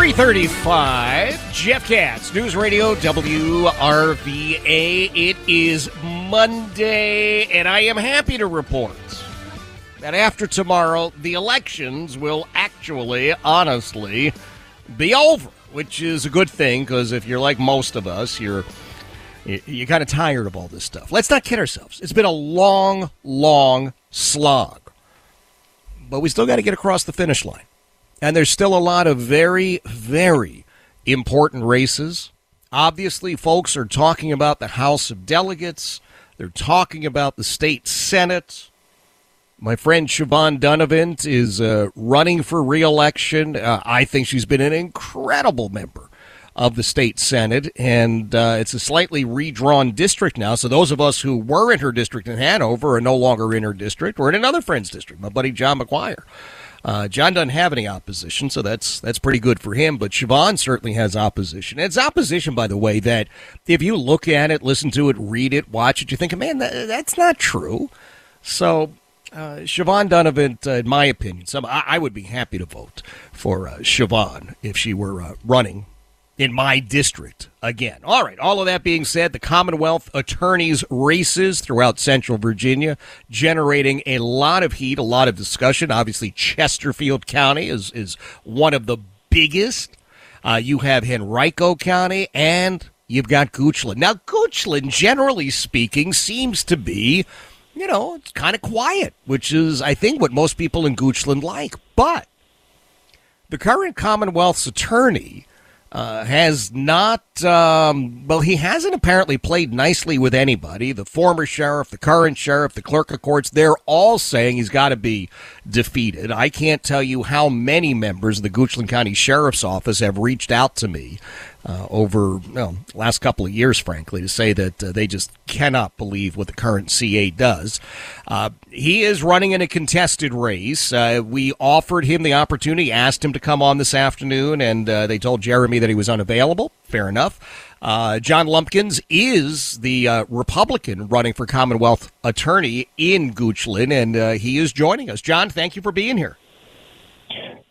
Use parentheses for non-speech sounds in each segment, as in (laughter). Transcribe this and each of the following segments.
335, Jeff Katz, News Radio WRVA. It is Monday, and I am happy to report that after tomorrow, the elections will actually, honestly, be over, which is a good thing because if you're like most of us, you're you're kind of tired of all this stuff. Let's not kid ourselves. It's been a long, long slog, but we still got to get across the finish line. And there's still a lot of very, very important races. Obviously, folks are talking about the House of Delegates. They're talking about the state Senate. My friend Siobhan Dunnavant is uh, running for reelection. Uh, I think she's been an incredible member of the state Senate, and uh, it's a slightly redrawn district now. So those of us who were in her district in Hanover are no longer in her district. We're in another friend's district, my buddy John McGuire. Uh, John doesn't have any opposition, so that's that's pretty good for him. But Siobhan certainly has opposition. It's opposition, by the way, that if you look at it, listen to it, read it, watch it, you think, man, that, that's not true. So uh, Siobhan Dunnavant, uh, in my opinion, some I, I, would be happy to vote for uh, Siobhan if she were uh, running in my district again. All right, all of that being said, the Commonwealth attorneys' races throughout central Virginia generating a lot of heat, a lot of discussion. Obviously, Chesterfield County is, is one of the biggest. Uh, you have Henrico County and you've got Goochland. Now, Goochland, generally speaking, seems to be, you know, it's kind of quiet, which is, I think, what most people in Goochland like. But the current Commonwealth's attorney uh, has not, um, well, he hasn't apparently played nicely with anybody. The former sheriff, the current sheriff, the clerk of courts, they're all saying he's got to be defeated. I can't tell you how many members of the Goochland County Sheriff's Office have reached out to me uh, over well, last couple of years, frankly, to say that uh, they just cannot believe what the current CA does. Uh, he is running in a contested race. Uh, we offered him the opportunity, asked him to come on this afternoon, and uh, they told Jeremy that he was unavailable. Fair enough. Uh, John Lumpkins is the Republican running for Commonwealth Attorney in Goochland, and he is joining us. John, thank you for being here.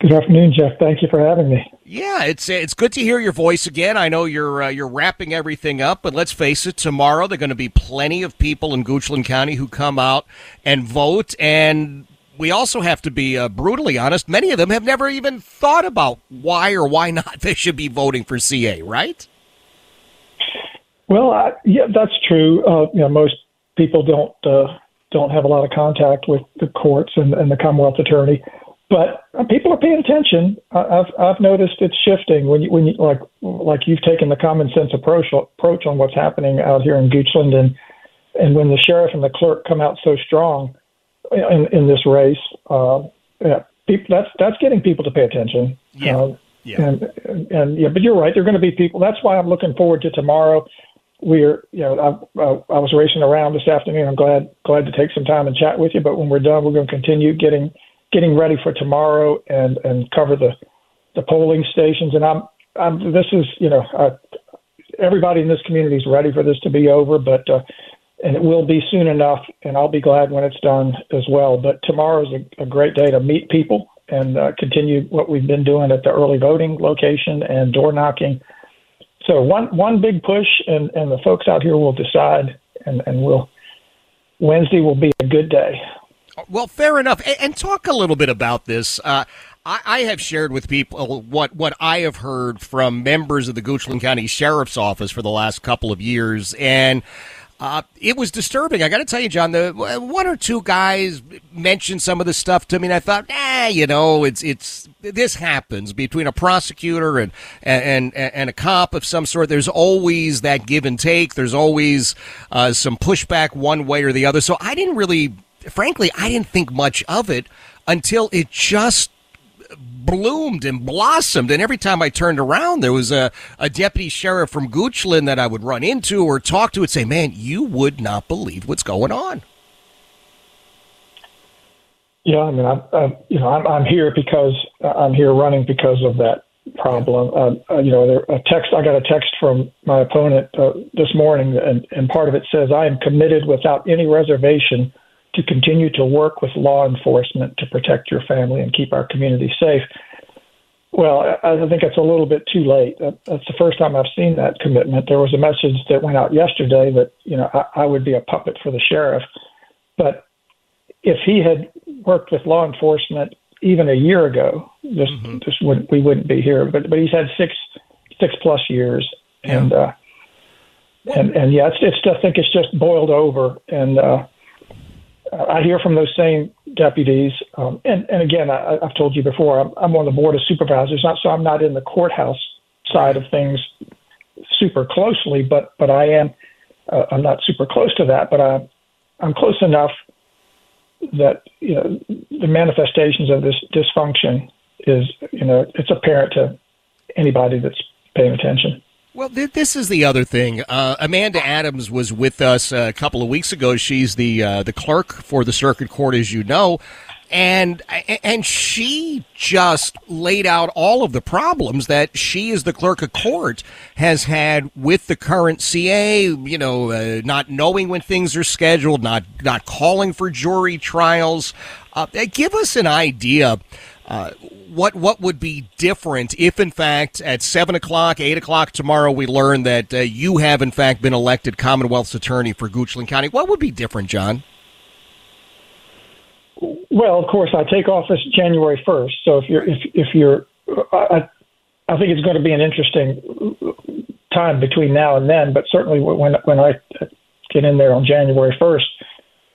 Good afternoon, Jeff. Thank you for having me. Yeah, it's it's good to hear your voice again. I know you're uh, you're wrapping everything up, but let's face it, tomorrow there are going to be plenty of people in Goochland County who come out and vote, and we also have to be uh, brutally honest. Many of them have never even thought about why or why (laughs) not they should be voting for CA, right? Well, I, yeah, that's true. Uh, you know, most people don't uh, don't have a lot of contact with the courts and, and the Commonwealth Attorney but people are paying attention. I've I've noticed it's shifting when you when you like like you've taken the common sense approach approach on what's happening out here in Goochland and and when the sheriff and the clerk come out so strong in in this race, uh, yeah, people, that's that's getting people to pay attention. Yeah. Uh, yeah. And, and, and yeah, but you're right. There are going to be people. That's why I'm looking forward to tomorrow. We're, you know, I, I, I was racing around this afternoon. I'm glad glad to take some time and chat with you. But when we're done, we're going to continue getting getting ready for tomorrow and and cover the the polling stations. And I'm I'm this is you know uh, everybody in this community is ready for this to be over, but uh, and it will be soon enough. And I'll be glad when it's done as well. But tomorrow is a, a great day to meet people and uh, continue what we've been doing at the early voting location and door knocking. So one one big push, and and the folks out here will decide, and and we'll Wednesday will be a good day. Well, fair enough. And, and talk a little bit about this. Uh, I, I, have shared with people what, what I have heard from members of the Goochland County Sheriff's Office for the last couple of years. And uh, it was disturbing. I got to tell you, John. The one or two guys mentioned some of the stuff to me, and I thought, ah, you know, it's it's this happens between a prosecutor and and and a cop of some sort. There's always that give and take. There's always uh, some pushback one way or the other. So I didn't really, frankly, I didn't think much of it until it just bloomed and blossomed. And every time I turned around, there was a, a deputy sheriff from Goochland that I would run into or talk to and say, man, you would not believe what's going on. Yeah, I mean, I, I, you know, I'm, I'm here because I'm here running because of that problem. Uh, uh, you know, there, a text. I got a text from my opponent uh, this morning, and, and part of it says, "I am committed without any reservation to continue to work with law enforcement to protect your family and keep our community safe. Well, I think it's a little bit too late. That's the first time I've seen that commitment. There was a message that went out yesterday that you know I, I would be a puppet for the sheriff, but if he had worked with law enforcement even a year ago, this mm-hmm. this wouldn't we wouldn't be here. But but he's had six six plus years, and yeah. uh, and and yeah, it's it's I think it's just boiled over, and uh, I hear from those same deputies, um, and and again, I, I've told you before, I'm, I'm on the board of supervisors, not so I'm not in the courthouse side of things super closely, but but I am. Uh, I'm not super close to that, but I'm I'm close enough that you know the manifestations of this dysfunction is you know it's apparent to anybody that's paying attention. Well, th- this is the other thing. Uh, Amanda Adams was with us a couple of weeks ago. She's the uh, the clerk for the circuit court, as you know, and and she just laid out all of the problems that she, as the clerk of court, has had with the current CA. You know, uh, not knowing when things are scheduled, not not calling for jury trials. Uh, give us an idea uh, what what would be different if, in fact, at seven o'clock, eight o'clock tomorrow, we learn that uh, you have, in fact, been elected Commonwealth's attorney for Goochland County? What would be different, John? Well, of course, I take office January first. So if you're if if you're, I, I think it's going to be an interesting time between now and then. But certainly, when when I get in there on January first,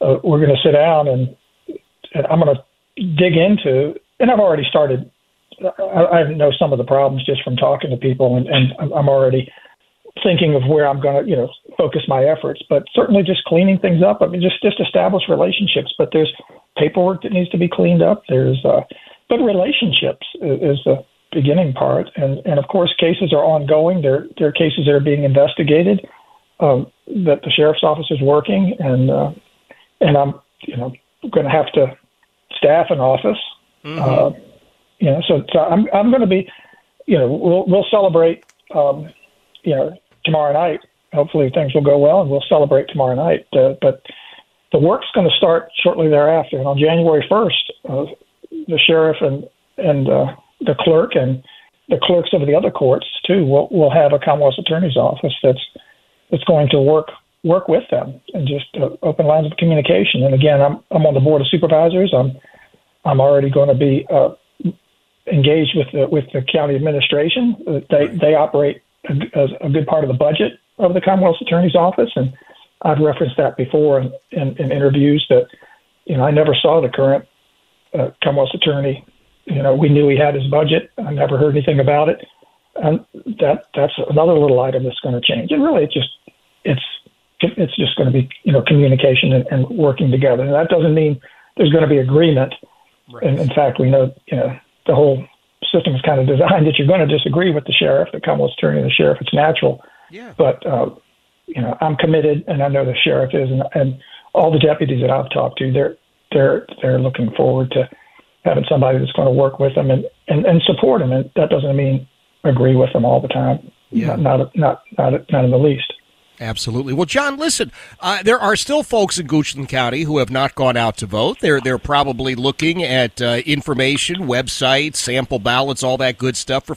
uh, we're going to sit down and and I'm going to dig into and I've already started. I, I know some of the problems just from talking to people, and, and I'm already thinking of where I'm going to, you know, focus my efforts. But certainly, just cleaning things up. I mean, just just establish relationships. But there's paperwork that needs to be cleaned up. There's, uh, but relationships is, is the beginning part, and and of course, cases are ongoing. There there are cases that are being investigated um, that the sheriff's office is working, and uh, and I'm you know going to have to staff an office Mm-hmm. Uh, you know, so, so I'm I'm going to be, you know, we'll we'll celebrate, um, you know, tomorrow night. Hopefully things will go well, and we'll celebrate tomorrow night. Uh, but the work's going to start shortly thereafter, and on January 1st, uh, the sheriff and and uh, the clerk and the clerks of the other courts too will will have a Commonwealth Attorney's office that's that's going to work work with them and just uh, open lines of communication. And again, I'm I'm on the board of supervisors. I'm I'm already going to be uh, engaged with the with the county administration. Uh, they they operate a, a, good part of the budget of the Commonwealth Attorney's Office, and I've referenced that before in, in, in interviews that you know I never saw the current uh, Commonwealth Attorney. You know, we knew he had his budget. I never heard anything about it, and that that's another little item that's going to change. And really, it just it's it's just going to be you know communication and, and working together. And that doesn't mean there's going to be agreement Right. And in fact, we know you know the whole system is kind of designed that you're going to disagree with the sheriff, the Commonwealth attorney, the sheriff. It's natural. Yeah. But uh, you know, I'm committed, and I know the sheriff is, and, and all the deputies that I've talked to, they're they're they're looking forward to having somebody that's going to work with them and and, and support them. And that doesn't mean agree with them all the time. Yeah. Not not not not, not in the least. Absolutely. Well, John, listen, uh, there are still folks in Goochland County who have not gone out to vote. They're they're probably looking at uh, information, websites, sample ballots, all that good stuff for.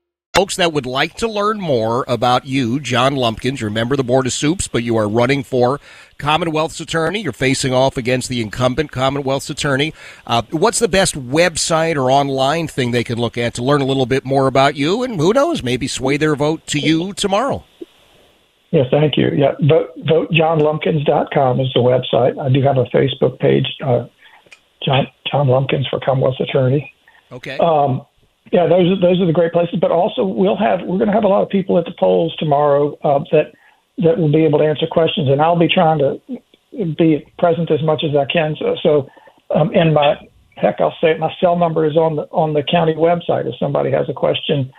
Folks that would like to learn more about you, John Lumpkins, you're a member of the Board of Soups, but you are running for Commonwealth's attorney. You're facing off against the incumbent Commonwealth's attorney. Uh, what's the best website or online thing they can look at to learn a little bit more about you? And who knows, maybe sway their vote to you tomorrow. Yes, thank you. Yeah, vote, votejohnlumpkins.com is the website. I do have a Facebook page, uh, John John Lumpkins for Commonwealth's Attorney. Okay. Um, yeah, those are those are the great places. But also, we'll have we're going to have a lot of people at the polls tomorrow uh, that that will be able to answer questions, and I'll be trying to be present as much as I can. So, so um, and my heck, I'll say it. My cell number is on the on the county website. If somebody has a question,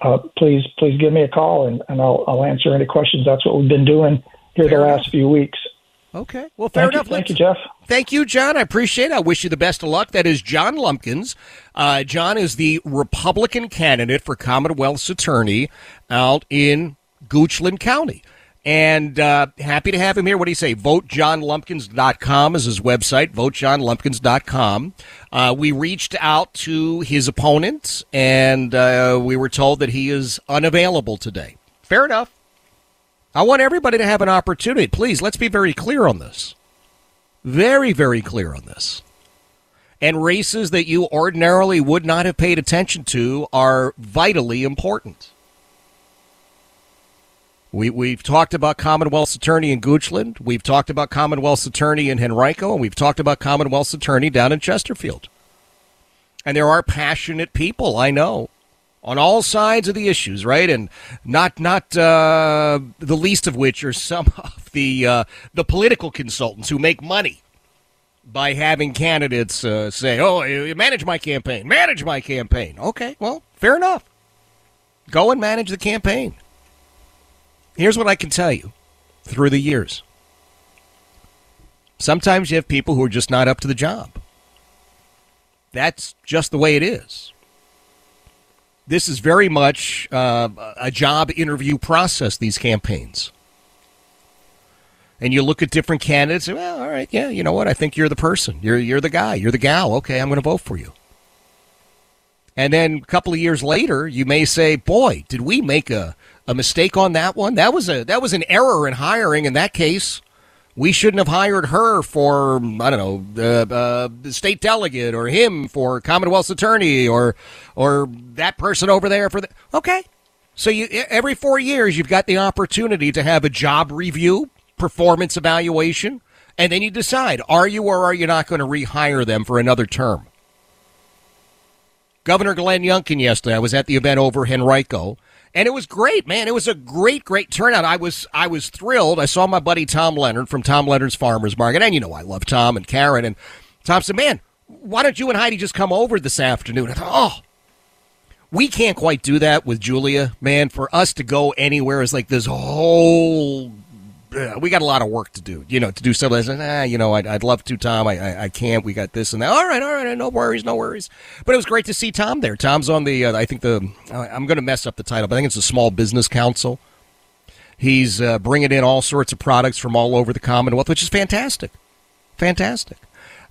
uh, please please give me a call, and, and I'll I'll answer any questions. That's what we've been doing here the last few weeks. Okay. Well, fair Thank enough. You, thank you, Jeff. Thank you, John. I appreciate it. I wish you the best of luck. That is John Lumpkins. Uh, John is the Republican candidate for Commonwealth's attorney out in Goochland County. And uh, happy to have him here. What do you say? VoteJohnLumpkins.com is his website, votejohnlumpkins.com. Uh, we reached out to his opponent, and uh, we were told that he is unavailable today. Fair enough. I want everybody to have an opportunity. Please, let's be very clear on this. Very, very clear on this. And races that you ordinarily would not have paid attention to are vitally important. We, we've talked about Commonwealth's attorney in Goochland. We've talked about Commonwealth's attorney in Henrico. And we've talked about Commonwealth's attorney down in Chesterfield. And there are passionate people, I know, on all sides of the issues, right? And not not uh, the least of which are some (laughs) of the uh, the political consultants who make money by having candidates uh, say, "Oh, manage my campaign, manage my campaign." Okay, well, fair enough. Go and manage the campaign. Here's what I can tell you through the years. Sometimes you have people who are just not up to the job. That's just the way it is this is very much uh, a job interview process, these campaigns. And you look at different candidates, well, all right, yeah, you know what? I think you're the person. You're, you're the guy. You're the gal. Okay, I'm going to vote for you. And then a couple of years later, you may say, boy, did we make a, a mistake on that one? That was a that was an error in hiring in that case. We shouldn't have hired her for I don't know uh, uh, the state delegate or him for Commonwealth's attorney or or that person over there for the okay. So you every four years you've got the opportunity to have a job review, performance evaluation, and then you decide are you or are you not going to rehire them for another term. Governor Glenn Youngkin yesterday. I was at the event over Henrico, and it was great, man. It was a great, great turnout. I was, I was thrilled. I saw my buddy Tom Leonard from Tom Leonard's Farmers Market, and you know I love Tom and Karen. And Tom said, "Man, why don't you and Heidi just come over this afternoon?" I thought, "Oh, we can't quite do that with Julia, man. For us to go anywhere is like this whole. Uh, we got a lot of work to do, you know, to do something. I said, ah, you know, I'd, I'd love to, Tom. I, I, I can't. We got this and that. All right, all right, no worries, no worries. But it was great to see Tom there. Tom's on the, uh, I think the, I'm going to mess up the title, but I think it's the Small Business Council. He's uh, bringing in all sorts of products from all over the Commonwealth, which is fantastic. Fantastic.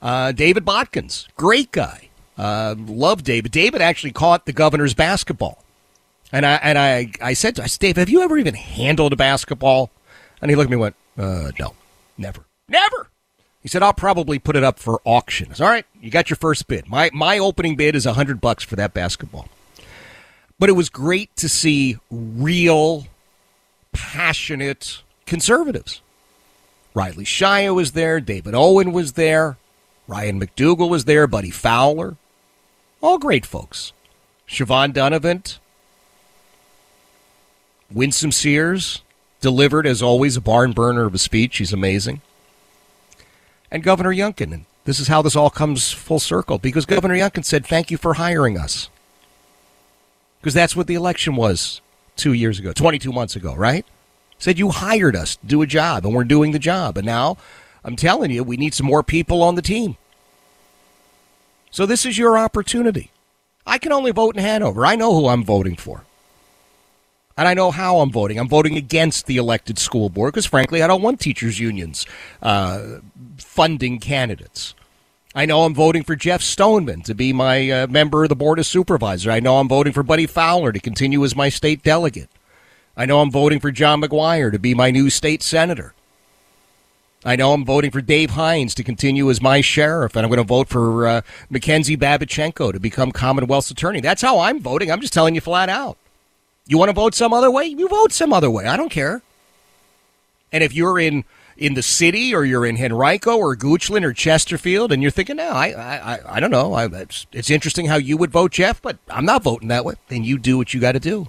Uh, David Botkins, great guy. Uh, love David. David actually caught the governor's basketball. And I and I, I said to I said, Dave, have you ever even handled a basketball? And he looked at me and went, uh, no, never. Never. He said, I'll probably put it up for auction. Said, All right, you got your first bid. My, my opening bid is a 100 bucks for that basketball. But it was great to see real, passionate conservatives. Riley Shia was there, David Owen was there, Ryan McDougle was there, Buddy Fowler. All great folks. Siobhan Dunnavant, Winsome Sears delivered, as always, a barn burner of a speech. He's amazing. And Governor Youngkin. And this is how this all comes full circle because Governor Youngkin said, Thank you for hiring us. Because that's what the election was two years ago, 22 months ago, right? Said you hired us to do a job, and we're doing the job. And now I'm telling you, we need some more people on the team. So this is your opportunity. I can only vote in Hanover. I know who I'm voting for. And I know how I'm voting. I'm voting against the elected school board because, frankly, I don't want teachers' unions uh, funding candidates. I know I'm voting for Jeff Stoneman to be my uh, member of the Board of Supervisors. I know I'm voting for Buddy Fowler to continue as my state delegate. I know I'm voting for John McGuire to be my new state senator. I know I'm voting for Dave Hines to continue as my sheriff, and I'm going to vote for uh, Mackenzie Babichenko to become Commonwealth's attorney. That's how I'm voting. I'm just telling you flat out. You want to vote some other way? You vote some other way. I don't care. And if you're in in the city or you're in Henrico or Goochland or Chesterfield and you're thinking, no, I I, I don't know. I, it's, it's interesting how you would vote, Jeff, but I'm not voting that way. Then you do what you got to do.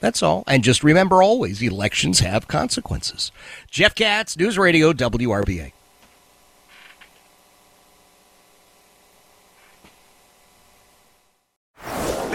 That's all. And just remember always, elections have consequences. Jeff Katz, News Radio, WRVA.